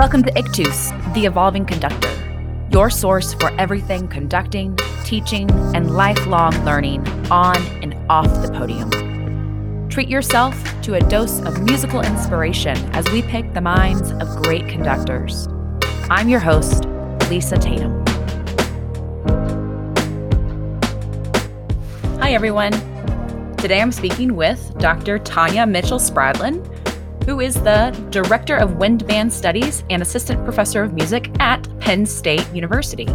Welcome to Ictus, the Evolving Conductor, your source for everything conducting, teaching, and lifelong learning on and off the podium. Treat yourself to a dose of musical inspiration as we pick the minds of great conductors. I'm your host, Lisa Tatum. Hi, everyone. Today I'm speaking with Dr. Tonya Mitchell Spradlin, who is the Director of Wind Band Studies and Assistant Professor of Music at Penn State University.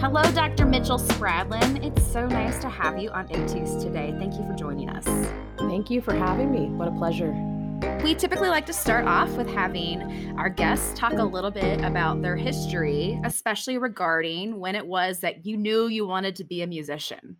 Hello, Dr. Mitchell Spradlin. It's so nice to have you on Ictus today. Thank you for joining us. Thank you for having me. What a pleasure. We typically like to start off with having our guests talk a little bit about their history, especially regarding when it was that you knew you wanted to be a musician.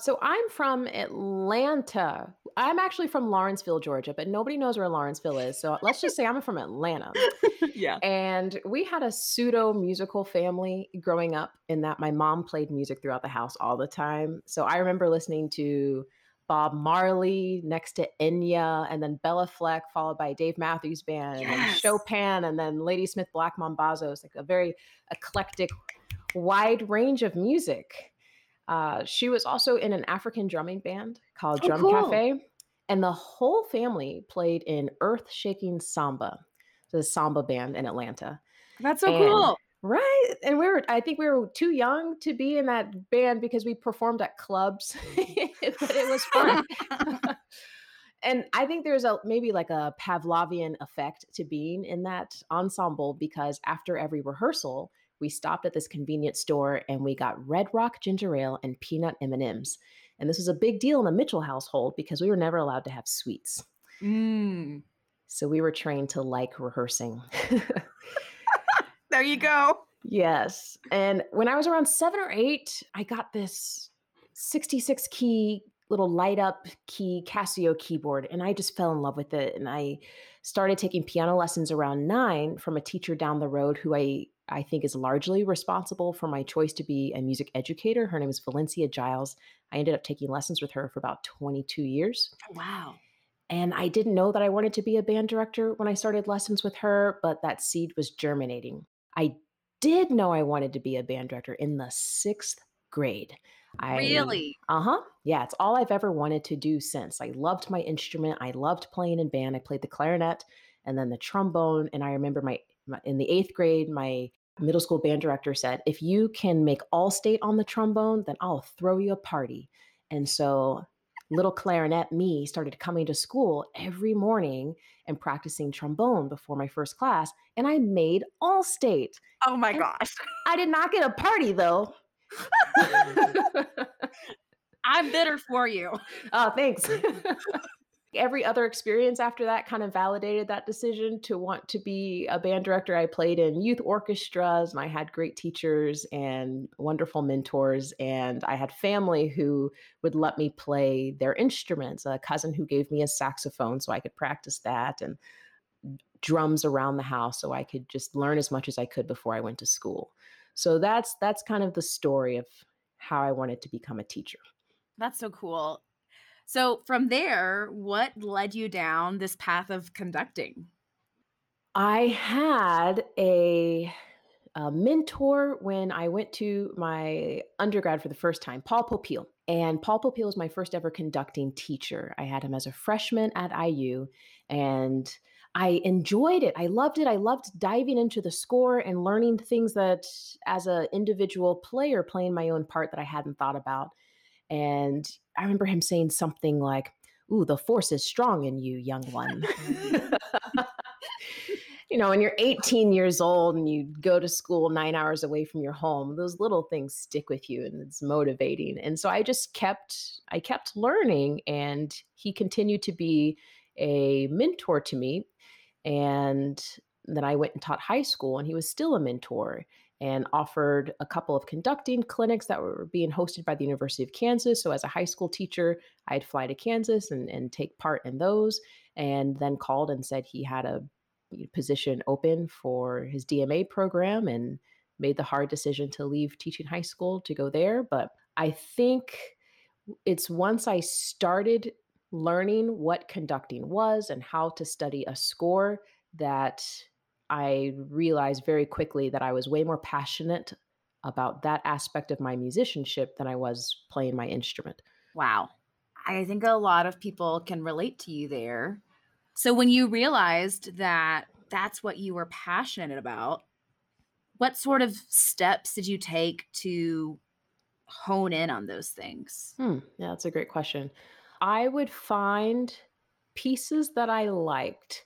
So I'm from Atlanta. I'm actually from Lawrenceville, Georgia, but nobody knows where Lawrenceville is. So let's just say I'm from Atlanta. yeah. And we had a pseudo musical family growing up in that my mom played music throughout the house all the time. So I remember listening to Bob Marley next to Enya, and then Béla Fleck, followed by Dave Matthews Band, yes. and Chopin, and then Ladysmith Black Mambazo. It's like a very eclectic, wide range of music. Uh, she was also in an African drumming band called oh, Drum cool. Cafe, and the whole family played in Earth Shaking Samba, the samba band in Atlanta. That's so and, cool. Right. And we were, I think we were too young to be in that band because we performed at clubs, but it was fun. and I think there's a maybe like a Pavlovian effect to being in that ensemble because after every rehearsal, we stopped at this convenience store and we got Red Rock ginger ale and peanut M&Ms. And this was a big deal in the Mitchell household because we were never allowed to have sweets. Mm. So we were trained to like rehearsing. there you go. Yes. And when I was around seven or eight, I got this 66 key little light up key Casio keyboard and I just fell in love with it. And I started taking piano lessons around nine from a teacher down the road who I I think is largely responsible for my choice to be a music educator. Her name is Valencia Giles. I ended up taking lessons with her for about 22 years. Wow. And I didn't know that I wanted to be a band director when I started lessons with her, but that seed was germinating. I did know I wanted to be a band director in the sixth grade. I, really? Uh huh. Yeah, it's all I've ever wanted to do since. I loved my instrument. I loved playing in band. I played the clarinet and then the trombone. And I remember my, my in the eighth grade, my middle school band director said, if you can make all state on the trombone, then I'll throw you a party. And so little clarinet me started coming to school every morning and practicing trombone before my first class. And I made all state. Oh my and gosh. I did not get a party though. I'm bitter for you. Oh, thanks every other experience after that kind of validated that decision to want to be a band director. I played in youth orchestras and I had great teachers and wonderful mentors. And I had family who would let me play their instruments, a cousin who gave me a saxophone so I could practice that, and drums around the house so I could just learn as much as I could before I went to school. So that's that's kind of the story of how I wanted to become a teacher. That's so cool. So from there, what led you down this path of conducting? I had a, a, mentor when I went to my undergrad for the first time, Paul Popiel. And Paul Popiel was my first ever conducting teacher. I had him as a freshman at IU, and I enjoyed it. I loved it. I loved diving into the score and learning things that, as an individual player, playing my own part that I hadn't thought about. And I remember him saying something like, Ooh, the force is strong in you, young one. you know, when you're 18 years old and you go to school nine hours away from your home, those little things stick with you and it's motivating. And so I just kept, I kept learning and he continued to be a mentor to me. And then I went and taught high school and he was still a mentor and offered a couple of conducting clinics that were being hosted by the University of Kansas. So, as a high school teacher, I'd fly to Kansas and, and take part in those, and then called and said he had a position open for his DMA program and made the hard decision to leave teaching high school to go there. But I think it's once I started learning what conducting was and how to study a score that I realized very quickly that I was way more passionate about that aspect of my musicianship than I was playing my instrument. Wow. I think a lot of people can relate to you there. So when you realized that that's what you were passionate about, what sort of steps did you take to hone in on those things? Hmm. Yeah, that's a great question. I would find pieces that I liked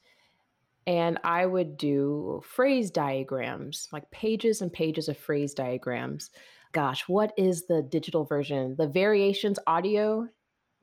and I would do phrase diagrams, like pages and pages of phrase diagrams. Gosh, what is the digital version? The variations audio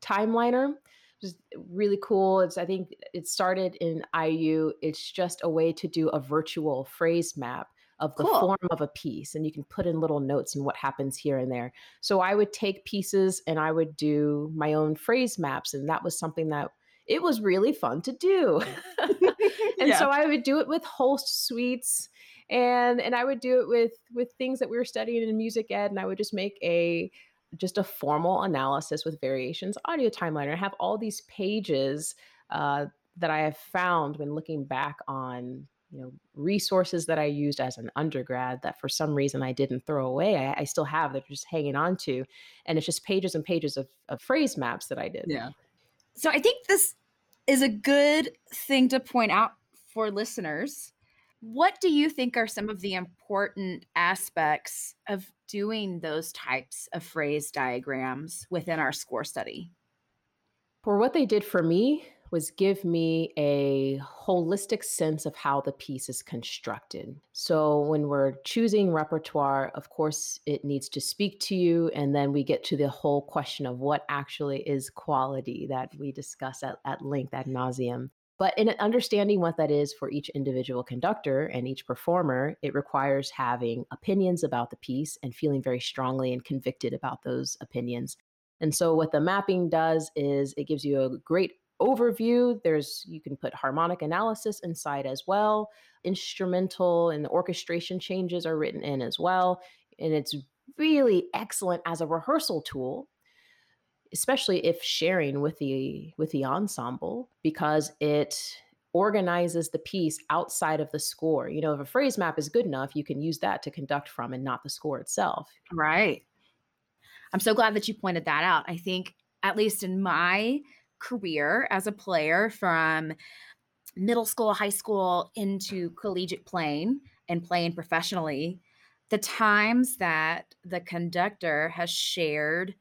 timeliner is really cool. It's I think it started in IU. It's just a way to do a virtual phrase map of the cool. form of a piece and you can put in little notes and what happens here and there. So I would take pieces and I would do my own phrase maps and that was something that it was really fun to do. and yeah. so I would do it with Holst suites and and I would do it with with things that we were studying in music ed and I would just make a just a formal analysis with variations audio timeliner. I have all these pages uh, that I have found when looking back on you know resources that I used as an undergrad that for some reason I didn't throw away. I, I still have that are just hanging on to, and it's just pages and pages of, of phrase maps that I did. Yeah. So I think this is a good thing to point out for listeners. What do you think are some of the important aspects of doing those types of phrase diagrams within our score study? For what they did for me was give me a holistic sense of how the piece is constructed. So when we're choosing repertoire, of course, it needs to speak to you. And then we get to the whole question of what actually is quality that we discuss at, at length ad nauseum. But in understanding what that is for each individual conductor and each performer, it requires having opinions about the piece and feeling very strongly and convicted about those opinions. And so, what the mapping does is it gives you a great overview. There's you can put harmonic analysis inside as well. Instrumental and orchestration changes are written in as well. And it's really excellent as a rehearsal tool especially if sharing with the with the ensemble because it organizes the piece outside of the score. You know, if a phrase map is good enough, you can use that to conduct from and not the score itself. Right. I'm so glad that you pointed that out. I think at least in my career as a player from middle school, high school into collegiate playing and playing professionally, the times that the conductor has shared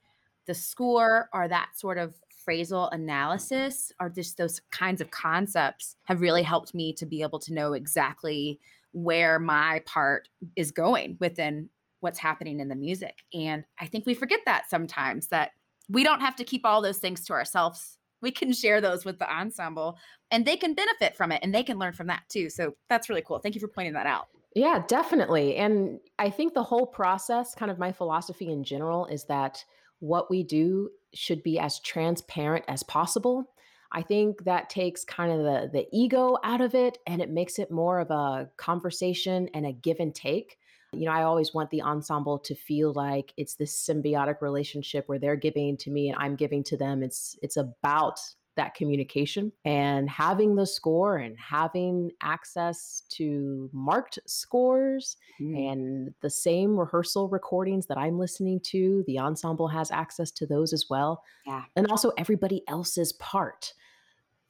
the score or that sort of phrasal analysis or just those kinds of concepts have really helped me to be able to know exactly where my part is going within what's happening in the music. And I think we forget that sometimes that we don't have to keep all those things to ourselves we can share those with the ensemble and they can benefit from it and they can learn from that too. So that's really cool. Thank you for pointing that out. Yeah, definitely. And I think the whole process, kind of my philosophy in general, is that what we do should be as transparent as possible. I think that takes kind of the, the ego out of it and it makes it more of a conversation and a give and take. You know, I always want the ensemble to feel like it's this symbiotic relationship where they're giving to me and I'm giving to them. It's it's about that communication and having the score and having access to marked scores mm. and the same rehearsal recordings that I'm listening to, the ensemble has access to those as well. Yeah. And also everybody else's part.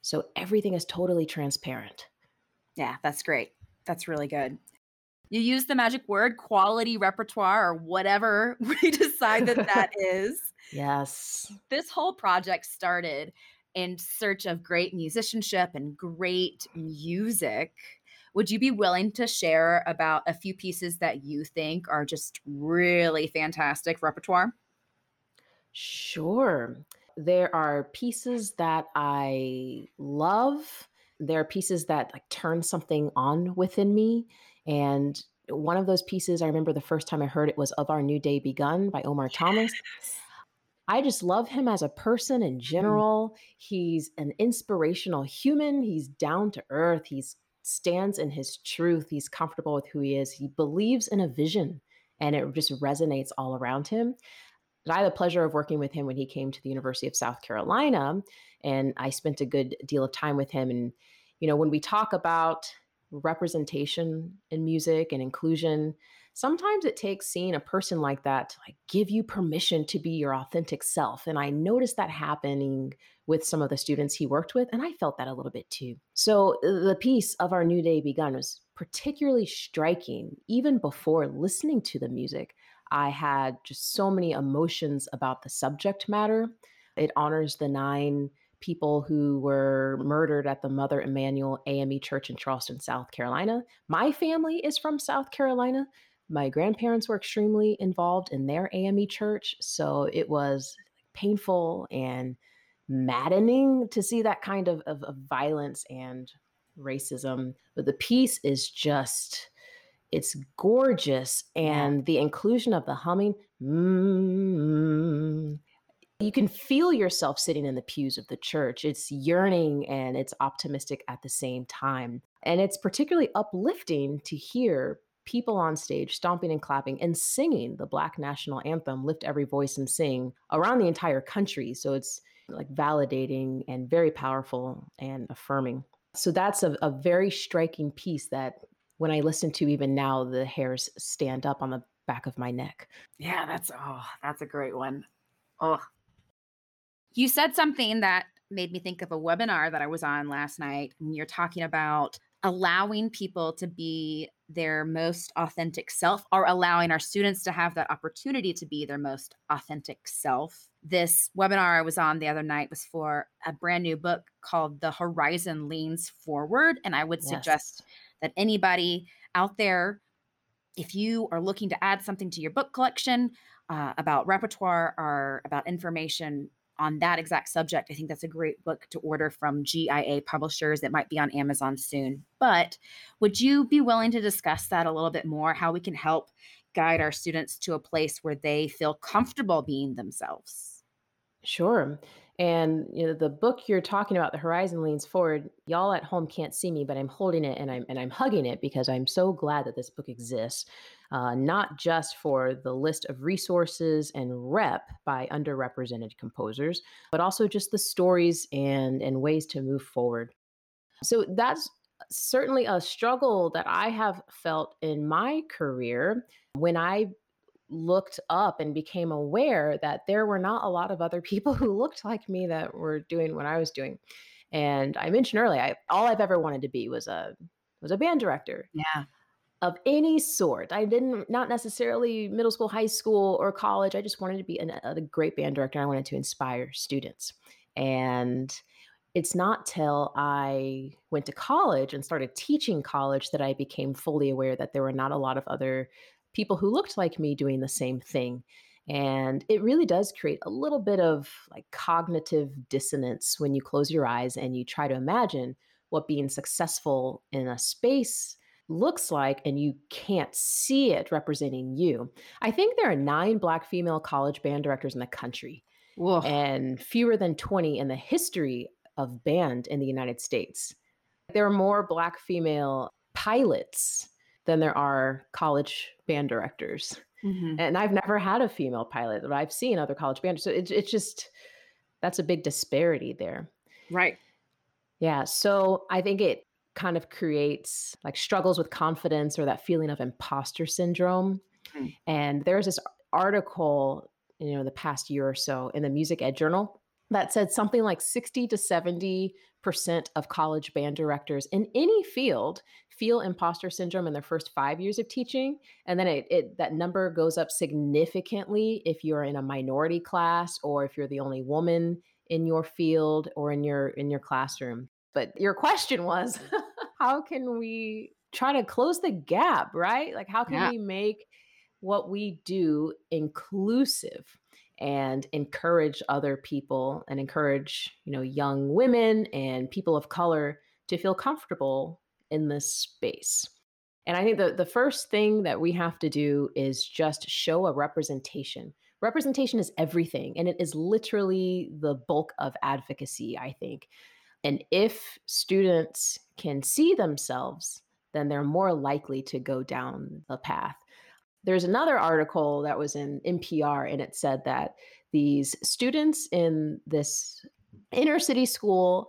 So everything is totally transparent. Yeah, that's great. That's really good you use the magic word quality repertoire or whatever we decide that that is. Yes. This whole project started in search of great musicianship and great music. Would you be willing to share about a few pieces that you think are just really fantastic repertoire? Sure. There are pieces that I love. There are pieces that like turn something on within me and one of those pieces, I remember the first time I heard it was Of Our New Day Begun by Omar yes. Thomas. I just love him as a person in mm-hmm. general. Mm. He's an inspirational human. He's down to earth. He stands in his truth. He's comfortable with who he is. He believes in a vision and it just resonates all around him. I had the pleasure of working with him when he came to the University of South Carolina, and I spent a good deal of time with him. And, you know, when we talk about representation in music and inclusion, sometimes it takes seeing a person like that to like give you permission to be your authentic self. And I noticed that happening with some of the students he worked with, and I felt that a little bit too. So uh, the piece of Our New Day Begun was particularly striking even before listening to the music. I had just so many emotions about the subject matter. It honors the nine people who were murdered at the Mother Emanuel AME Church in Charleston, South Carolina. My family is from South Carolina. My grandparents were extremely involved in their AME church. So it was painful and maddening to see that kind of, of, of violence and racism. But the piece is just it's gorgeous and the inclusion of the humming mm, you can feel yourself sitting in the pews of the church it's yearning and it's optimistic at the same time and it's particularly uplifting to hear people on stage stomping and clapping and singing the black national anthem lift every voice and sing around the entire country so it's like validating and very powerful and affirming so that's a, a very striking piece that when I listen to even now, the hairs stand up on the back of my neck. Yeah, that's oh, that's a great one. Oh. You said something that made me think of a webinar that I was on last night. And you're talking about allowing people to be their most authentic self or allowing our students to have that opportunity to be their most authentic self. This webinar I was on the other night was for a brand new book called The Horizon Leans Forward. And I would yes. suggest that anybody out there, if you are looking to add something to your book collection uh, about repertoire or about information on that exact subject, I think that's a great book to order from GIA Publishers. It might be on Amazon soon. But would you be willing to discuss that a little bit more? How we can help guide our students to a place where they feel comfortable being themselves? Sure. And you know, the book you're talking about, The Horizon Leans Forward, y'all at home can't see me, but I'm holding it and I'm and I'm hugging it because I'm so glad that this book exists. Uh, not just for the list of resources and rep by underrepresented composers, but also just the stories and and ways to move forward. So that's certainly a struggle that I have felt in my career when I looked up and became aware that there were not a lot of other people who looked like me that were doing what I was doing. And I mentioned earlier, I, all I've ever wanted to be was a was a band director. Yeah. Of any sort. I didn't not necessarily middle school, high school, or college. I just wanted to be an, a great band director. I wanted to inspire students. And it's not till I went to college and started teaching college that I became fully aware that there were not a lot of other people who looked like me doing the same thing. And it really does create a little bit of like cognitive dissonance when you close your eyes and you try to imagine what being successful in a space looks like and you can't see it representing you. I think there are nine Black female college band directors in the country and fewer than 20 in the history of band in the United States. There are more Black female pilots than there are college band directors. Mm-hmm. And I've never had a female pilot, but I've seen other college band. So it's it's just that's a big disparity there. Right. Yeah. So I think it kind of creates like struggles with confidence or that feeling of imposter syndrome. Mm-hmm. And there's this article, you know, the past year or so in the Music Ed Journal that said something like 60 to 70 percent of college band directors in any field feel imposter syndrome in their first five years of teaching and then it, it, that number goes up significantly if you're in a minority class or if you're the only woman in your field or in your in your classroom but your question was how can we try to close the gap right? Like how can yeah. we make what we do inclusive and encourage other people and encourage you know young women and people of color to feel comfortable in this space? And i think the, the first thing that we have to do is just show a representation. Representation is everything and it is literally the bulk of advocacy i think and if students can see themselves then they're more likely to go down the path. There's another article that was in NPR, and it said that these students in this inner city school,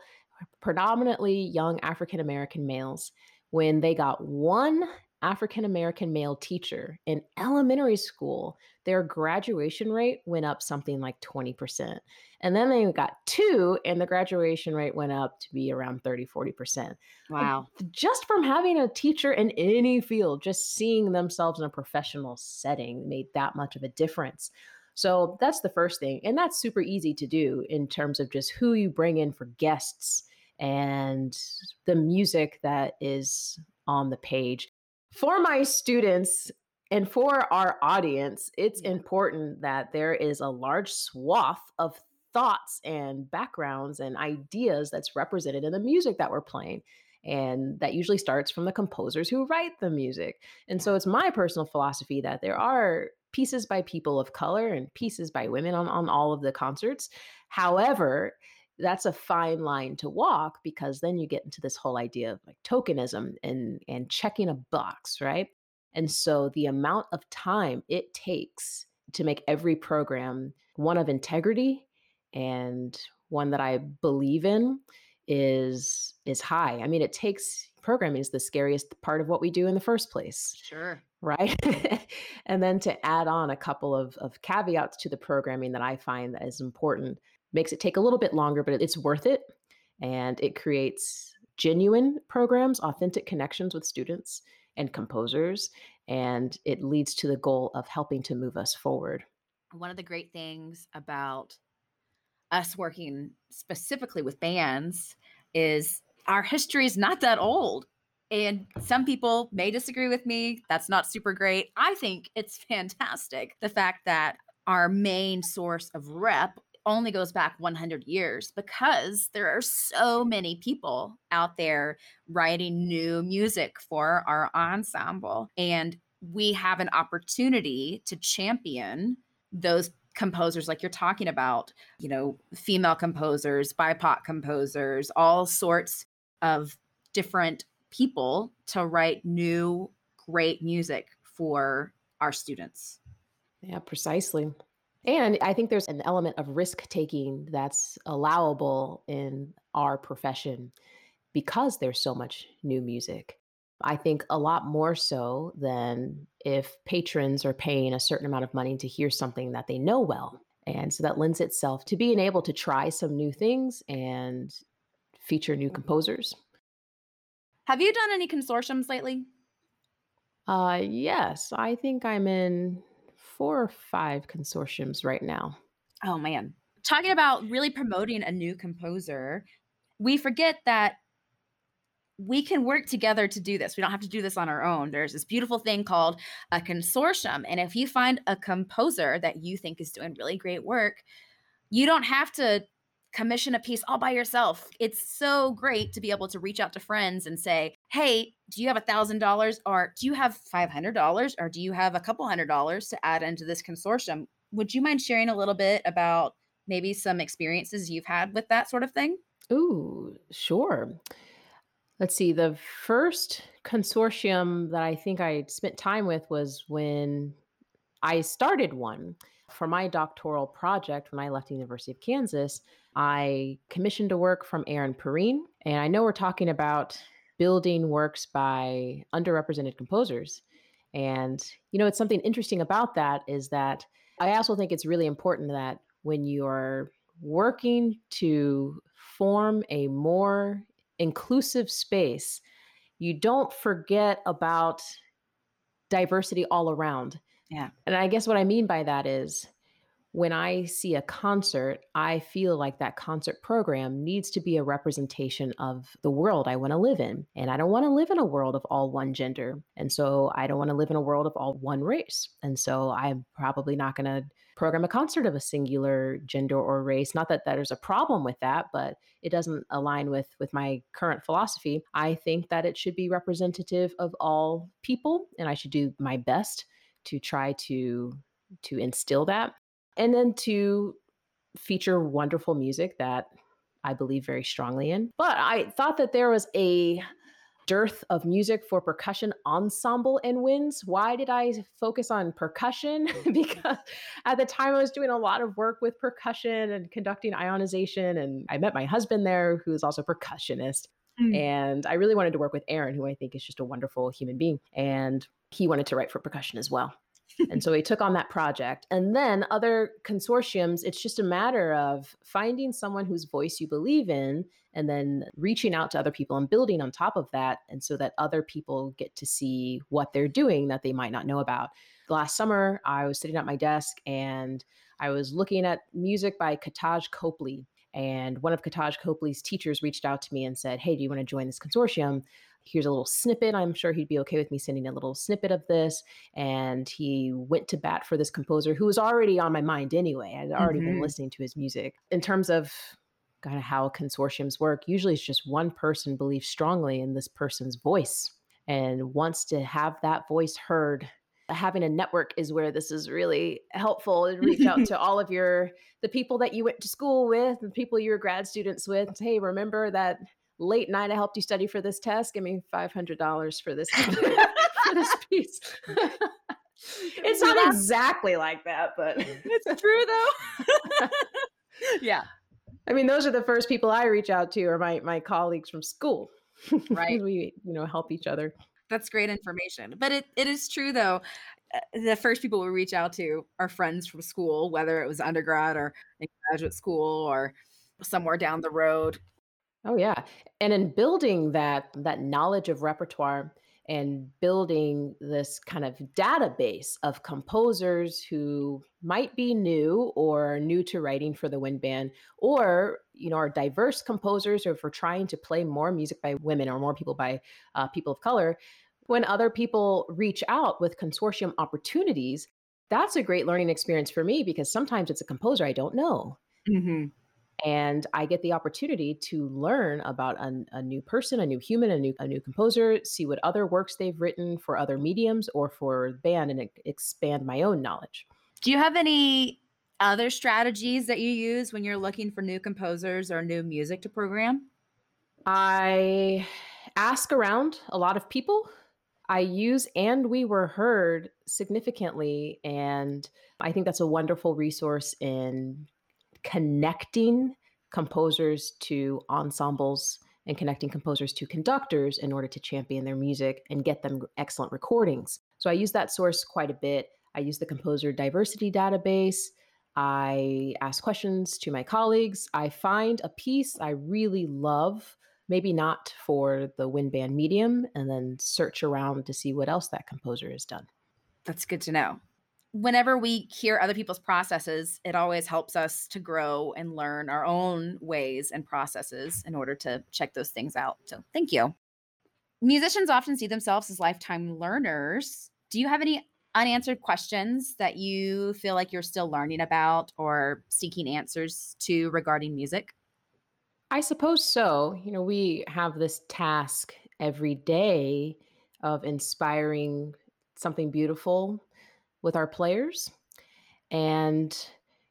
predominantly young African American males, when they got one African American male teacher in elementary school, their graduation rate went up something like 20%. And then they got two, and the graduation rate went up to be around 30, 40%. Wow. Just from having a teacher in any field, just seeing themselves in a professional setting made that much of a difference. So that's the first thing. And that's super easy to do in terms of just who you bring in for guests and the music that is on the page. For my students and for our audience, it's important that there is a large swath of thoughts and backgrounds and ideas that's represented in the music that we're playing. And that usually starts from the composers who write the music. And so it's my personal philosophy that there are pieces by people of color and pieces by women on, on all of the concerts. However, that's a fine line to walk because then you get into this whole idea of like tokenism and and checking a box, right? And so the amount of time it takes to make every program one of integrity and one that I believe in is is high. I mean, it takes programming is the scariest part of what we do in the first place. Sure. Right. and then to add on a couple of, of caveats to the programming that I find that is important makes it take a little bit longer, but it's worth it. And it creates genuine programs, authentic connections with students and composers. And it leads to the goal of helping to move us forward. One of the great things about us working specifically with bands is our history is not that old. And some people may disagree with me. That's not super great. I think it's fantastic. The fact that our main source of rep only goes back 100 years because there are so many people out there writing new music for our ensemble. And we have an opportunity to champion those composers like you're talking about, you know, female composers, BIPOC composers, all sorts of different people to write new, great music for our students. Yeah, precisely. And I think there's an element of risk taking that's allowable in our profession because there's so much new music. I think a lot more so than if patrons are paying a certain amount of money to hear something that they know well. And so that lends itself to being able to try some new things and feature new composers. Have you done any consortiums lately? Uh yes, I think I'm in four or five consortiums right now. Oh man. Talking about really promoting a new composer, we forget that we can work together to do this. We don't have to do this on our own. There's this beautiful thing called a consortium. And if you find a composer that you think is doing really great work, you don't have to commission a piece all by yourself. It's so great to be able to reach out to friends and say, hey, do you have a thousand dollars or do you have five hundred dollars or do you have a couple hundred dollars to add into this consortium? Would you mind sharing a little bit about maybe some experiences you've had with that sort of thing? Ooh, sure. Let's see. The first consortium that I think I spent time with was when I started one for my doctoral project when I left the University of Kansas. I commissioned a work from Aaron Perrine, and I know we're talking about building works by underrepresented composers. And, you know, it's something interesting about that is that I also think it's really important that when you're working to form a more inclusive space, you don't forget about diversity all around. Yeah. And I guess what I mean by that is when I see a concert, I feel like that concert program needs to be a representation of the world I want to live in. And I don't want to live in a world of all one gender. And so I don't want to live in a world of all one race. And so I'm probably not going to program a concert of a singular gender or race. Not that there's a problem with that, but it doesn't align with with my current philosophy. I think that it should be representative of all people and I should do my best to try to to instill that and then to feature wonderful music that I believe very strongly in. But I thought that there was a dearth of music for percussion ensemble and winds. Why did I focus on percussion? because at the time I was doing a lot of work with percussion and conducting Ionisation. And I met my husband there, who is also a percussionist. Mm. And I really wanted to work with Aaron, who I think is just a wonderful human being. And he wanted to write for percussion as well and so he took on that project. And then other consortiums, it's just a matter of finding someone whose voice you believe in and then reaching out to other people and building on top of that. And so that other people get to see what they're doing that they might not know about. Last summer, I was sitting at my desk and I was looking at music by Katahj Copley. And one of Katahj Copley's teachers reached out to me and said, Hey, do you want to join this consortium? Here's a little snippet. I'm sure he'd be okay with me sending a little snippet of this. And he went to bat for this composer who was already on my mind anyway. I'd already mm-hmm. been listening to his music. In terms of kind of how consortiums work, usually it's just one person believes strongly in this person's voice and wants to have that voice heard having a network is where this is really helpful and reach out to all of your the people that you went to school with the people you were grad students with hey remember that late night I helped you study for this test. Give me five hundred dollars for this for this piece. it's not exactly like that, but it's true though. yeah. I mean, those are the first people I reach out to, are my my colleagues from school. Right. we you know help each other. That's great information. But it, it is true though. Uh, the first people we reach out to are friends from school, whether it was undergrad or in graduate school or somewhere down the road Oh yeah. And in building that that knowledge of repertoire and building this kind of database of composers who might be new or new to writing for the wind band or you know are diverse composers or we're trying to play more music by women or more people by uh, people of color when other people reach out with consortium opportunities that's a great learning experience for me because sometimes it's a composer i don't know mm-hmm and I get the opportunity to learn about a, a, new person, a new human, a new a new composer, see what other works they've written for other mediums or for band, and expand my own knowledge. Do you have any other strategies that you use when you're looking for new composers or new music to program? I ask around a lot of people. I use and we were heard significantly, and I think that's a wonderful resource in connecting composers to ensembles and connecting composers to conductors in order to champion their music and get them excellent recordings. So I use that source quite a bit. I use the composer diversity database. I ask questions to my colleagues. I find a piece I really love, maybe not for the wind band medium, and then search around to see what else that composer has done. That's good to know whenever we hear other people's processes, it always helps us to grow and learn our own ways and processes in order to check those things out. So, thank you. Musicians often see themselves as lifetime learners. Do you have any unanswered questions that you feel like you're still learning about or seeking answers to regarding music? I suppose so. You know, we have this task every day of inspiring something beautiful with our players and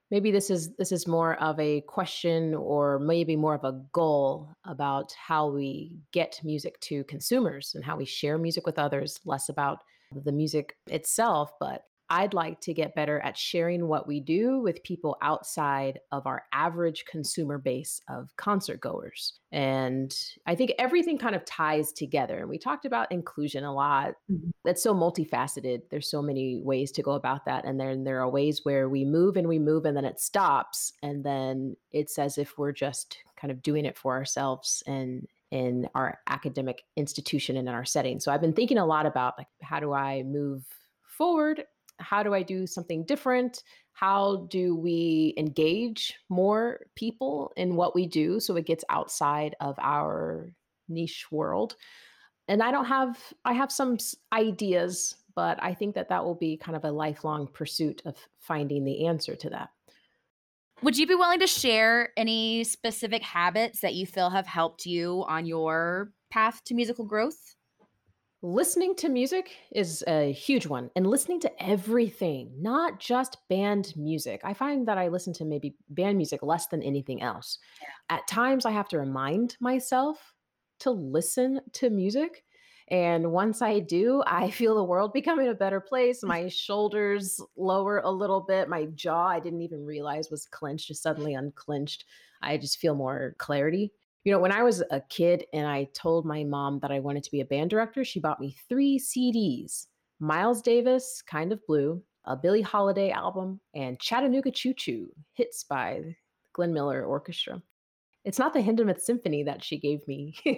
maybe this is this is more of a question or maybe more of a goal about how we get music to consumers and how we share music with others less about the music itself but I'd like to get better at sharing what we do with people outside of our average consumer base of concert goers. And I think everything kind of ties together. And we talked about inclusion a lot. Mm-hmm. That's so multifaceted. There's so many ways to go about that. And then there are ways where we move and we move and then it stops. And then it's as if we're just kind of doing it for ourselves and in our academic institution and in our setting. So I've been thinking a lot about like how do I move forward how do I do something different? How do we engage more people in what we do so it gets outside of our niche world? And I don't have, I have some ideas, but I think that that will be kind of a lifelong pursuit of finding the answer to that. Would you be willing to share any specific habits that you feel have helped you on your path to musical growth? Listening to music is a huge one, and listening to everything, not just band music. I find that I listen to maybe band music less than anything else. At times, I have to remind myself to listen to music. And once I do, I feel the world becoming a better place. My shoulders lower a little bit. My jaw, I didn't even realize was clenched, just suddenly unclenched. I just feel more clarity. You know, when I was a kid and I told my mom that I wanted to be a band director, she bought me three CDs Miles Davis, Kind of Blue, a Billie Holiday album, and Chattanooga Choo Choo, hits by Glenn Miller Orchestra. It's not the Hindemith Symphony that she gave me. you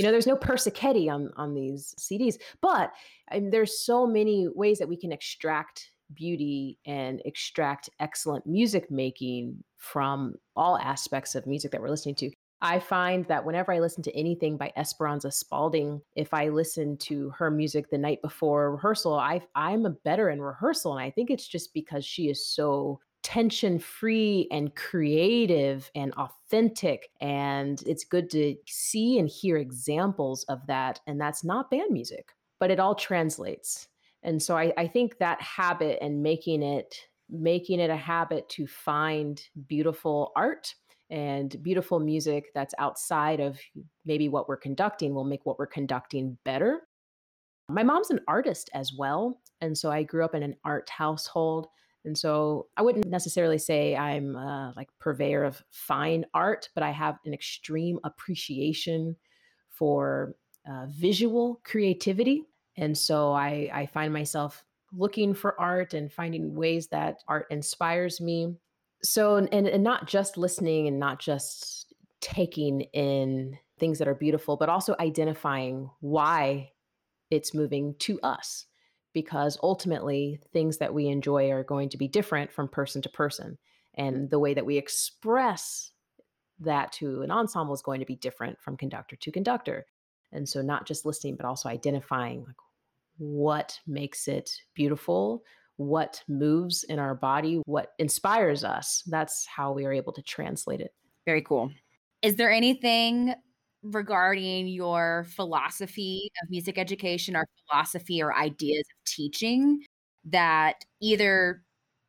know, there's no Persichetti on on these CDs, but I mean, there's so many ways that we can extract beauty and extract excellent music making from all aspects of music that we're listening to. I find that whenever I listen to anything by Esperanza Spalding, if I listen to her music the night before rehearsal, I I'm a better in rehearsal. And I think it's just because she is so tension free and creative and authentic. And it's good to see and hear examples of that. And that's not band music, but it all translates. And so I, I think that habit and making it making it a habit to find beautiful art and beautiful music that's outside of maybe what we're conducting will make what we're conducting better. My mom's an artist as well. And so I grew up in an art household. And so I wouldn't necessarily say I'm uh, like purveyor of fine art, but I have an extreme appreciation for uh, visual creativity. And so I, I find myself looking for art and finding ways that art inspires me. So and, and not just listening and not just taking in things that are beautiful but also identifying why it's moving to us because ultimately things that we enjoy are going to be different from person to person and the way that we express that to an ensemble is going to be different from conductor to conductor and so not just listening but also identifying like what makes it beautiful what moves in our body, what inspires us. That's how we are able to translate it. Very cool. Is there anything regarding your philosophy of music education or philosophy or ideas of teaching that either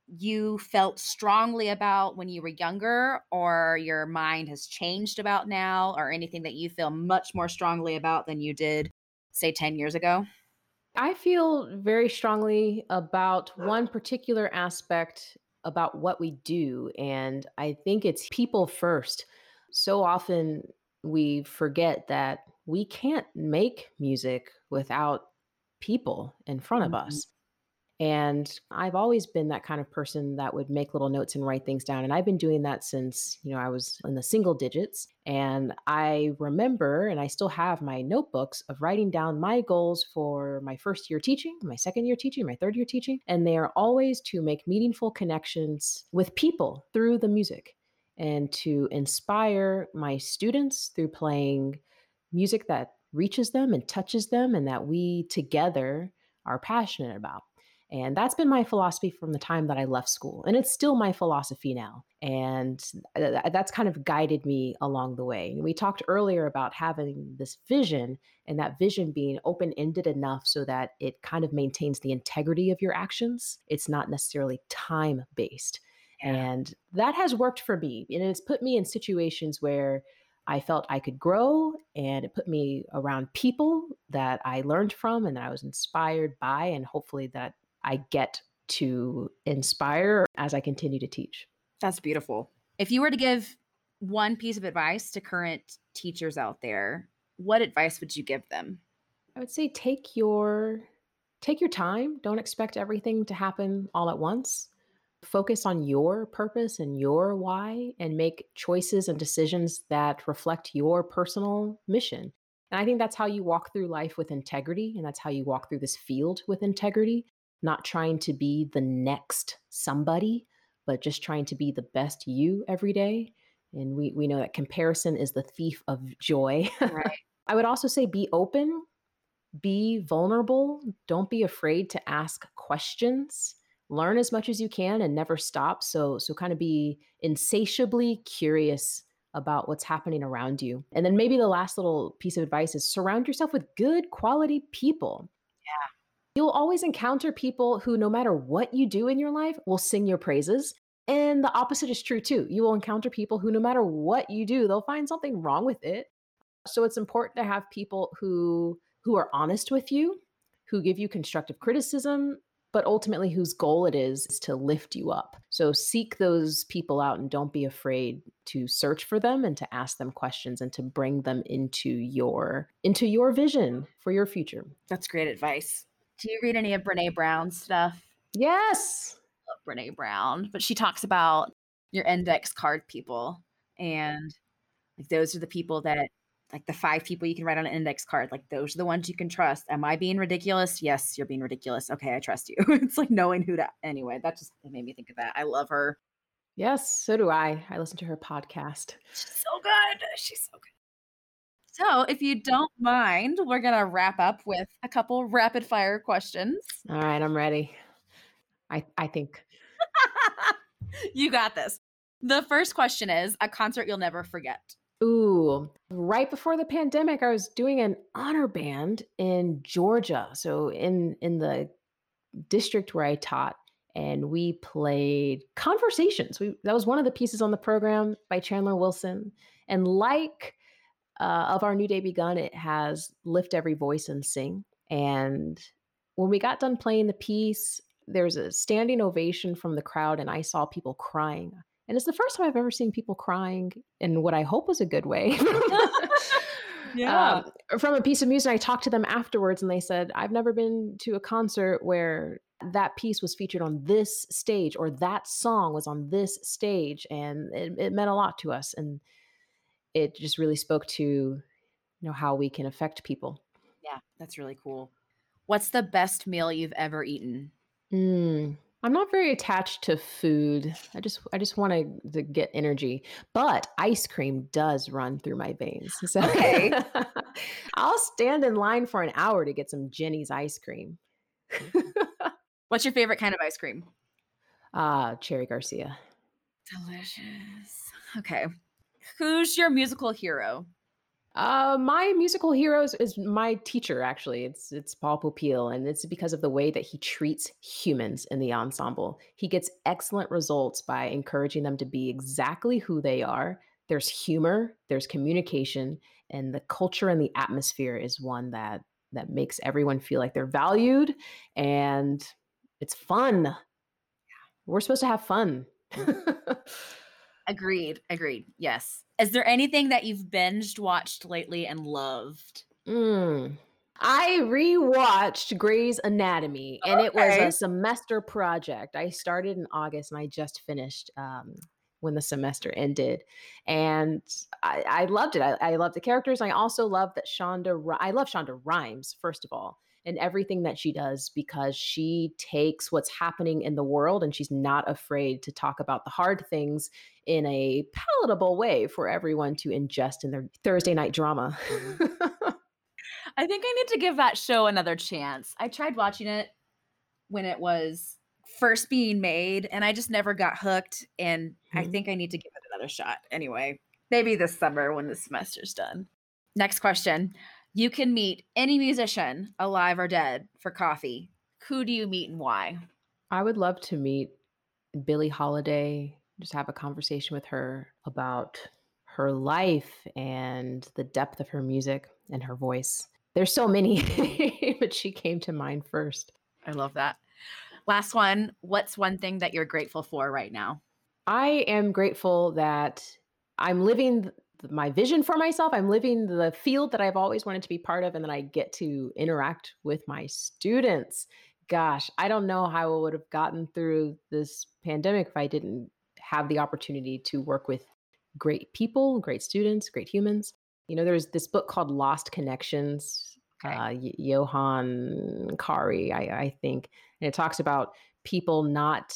you felt strongly about when you were younger or your mind has changed about now or anything that you feel much more strongly about than you did say 10 years ago? I feel very strongly about one particular aspect about what we do. And I think it's people first. So often we forget that we can't make music without people in front of mm-hmm. us. And I've always been that kind of person that would make little notes and write things down. And I've been doing that since, you know, I was in the single digits. And I remember, and I still have my notebooks of writing down my goals for my first year teaching, my second year teaching, my third year teaching. And they are always to make meaningful connections with people through the music and to inspire my students through playing music that reaches them and touches them and that we together are passionate about. And that's been my philosophy from the time that I left school. And it's still my philosophy now. And that's kind of guided me along the way. And we talked earlier about having this vision and that vision being open ended enough so that it kind of maintains the integrity of your actions. It's not necessarily time based. And that has worked for me. And it's put me in situations where I felt I could grow and it put me around people that I learned from and that I was inspired by, and hopefully that I get to inspire as I continue to teach. That's beautiful. If you were to give one piece of advice to current teachers out there, what advice would you give them? I would say take your take your time. Don't expect everything to happen all at once. Focus on your purpose and your why and make choices and decisions that reflect your personal mission. And I think that's how you walk through life with integrity and that's how you walk through this field with integrity not trying to be the next somebody, but just trying to be the best you every day. And we, we know that comparison is the thief of joy. Right. I would also say be open, be vulnerable. Don't be afraid to ask questions. Learn as much as you can and never stop. So, so kind of be insatiably curious about what's happening around you. And then maybe the last little piece of advice is surround yourself with good quality people. You'll always encounter people who, no matter what you do in your life, will sing your praises. And the opposite is true too. You will encounter people who, no matter what you do, they'll find something wrong with it. So it's important to have people who who are honest with you, who give you constructive criticism, but ultimately whose goal it is, is to lift you up. So seek those people out and don't be afraid to search for them and to ask them questions and to bring them into your into your vision for your future. That's great advice. Do you read any of Brene Brown's stuff? Yes. I love Brene Brown, but she talks about your index card people and like those are the people that like the five people you can write on an index card like those are the ones you can trust am i being ridiculous yes you're being ridiculous okay i trust you it's like knowing who to anyway that just made me think of that i love her Yes, so do I. I listen to her podcast. she's so good she's so good so if you don't mind we're gonna wrap up with a couple rapid fire questions All right, I'm ready. I I think you got this the first question is a concert you'll never forget Ooh, right before the pandemic, I was doing an honor band in Georgia. So in in the district where I taught, and we played Conversations. We that was one of the pieces on the program by Chandler Wilson. And like uh, of our new day begun, it has lift every voice and sing. And when we got done playing the piece, there was a standing ovation from the crowd, and I saw people crying. And it's the first time I've ever seen people crying in what I hope was a good way. um, from a piece of music. I talked to them afterwards and they said, I've never been to a concert where that piece was featured on this stage or that song was on this stage. And it, it meant a lot to us. And it just really spoke to, you know, how we can affect people. yeah that's really cool what's the best meal you've ever eaten Mm, I'm not very attached to food. I just I just want to, to get energy. But ice cream does run through my veins. So Okay. I'll stand in line for an hour to get some Jeni's ice cream. what's your favorite kind of ice cream Ah, Cherry Garcia. delicious okay who's your musical hero Uh, my musical heroes is my teacher. Actually, it's it's Paul Popiel, and it's because of the way that he treats humans in the ensemble. He gets excellent results by encouraging them to be exactly who they are. There's humor, there's communication, and the culture and the atmosphere is one that that makes everyone feel like they're valued, and it's fun. We're supposed to have fun. Agreed. Agreed. Yes. Is there anything that you've binged, watched lately, and loved? Mm. I rewatched Grey's Anatomy, and it was a semester project. I started in August, and I just finished um, when the semester ended, and I, I loved it. I, I love the characters. I also love that Shonda. I love Shonda Rhimes first of all, and everything that she does because she takes what's happening in the world, and she's not afraid to talk about the hard things in a palatable way for everyone to ingest in their Thursday night drama. I think I need to give that show another chance. I tried watching it when it was first being made, and I just never got hooked. And I Mhm. think I need to give it another shot. Anyway, maybe this summer when the semester's done. Next question. You can meet any musician, alive or dead, for coffee. Who do you meet and why? I would love to meet Billie Holiday, just have a conversation with her about her life and the depth of her music and her voice. There's so many, but she came to mind first. I love that. Last one. What's one thing that you're grateful for right now? I am grateful that I'm living my vision for myself. I'm living the field that I've always wanted to be part of, and that I get to interact with my students. Gosh, I don't know how I would have gotten through this pandemic if I didn't have the opportunity to work with great people, great students, great humans. You know, there's this book called Lost Connections, Okay. uh, Y- Johann Hari, I, I think, and it talks about people not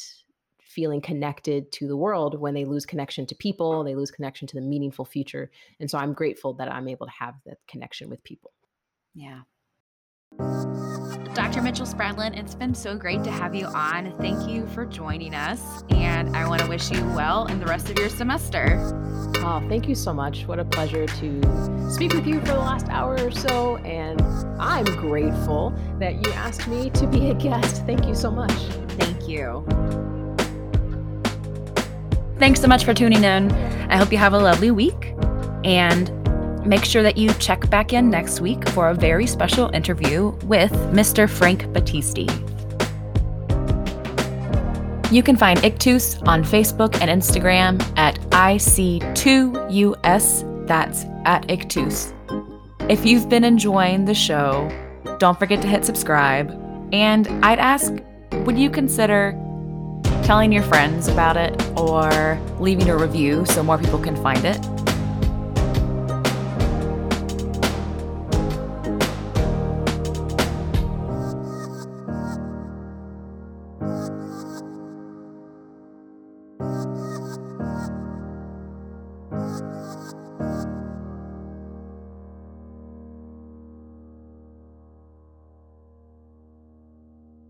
feeling connected to the world when they lose connection to people, they lose connection to the meaningful future. And so I'm grateful that I'm able to have that connection with people. Yeah. Dr. Mitchell Spradlin, it's been so great to have you on. Thank you for joining us. And I want to wish you well in the rest of your semester. Oh, thank you so much. What a pleasure to speak with you for the last hour or so. And I'm grateful that you asked me to be a guest. Thank you so much. Thank you. Thanks so much for tuning in. I hope you have a lovely week. And make sure that you check back in next week for a very special interview with Mr. Frank Battisti. You can find Ictus on Facebook and Instagram at IC2US, that's at Ictus. If you've been enjoying the show, don't forget to hit subscribe. And I'd ask, would you consider telling your friends about it or leaving a review so more people can find it?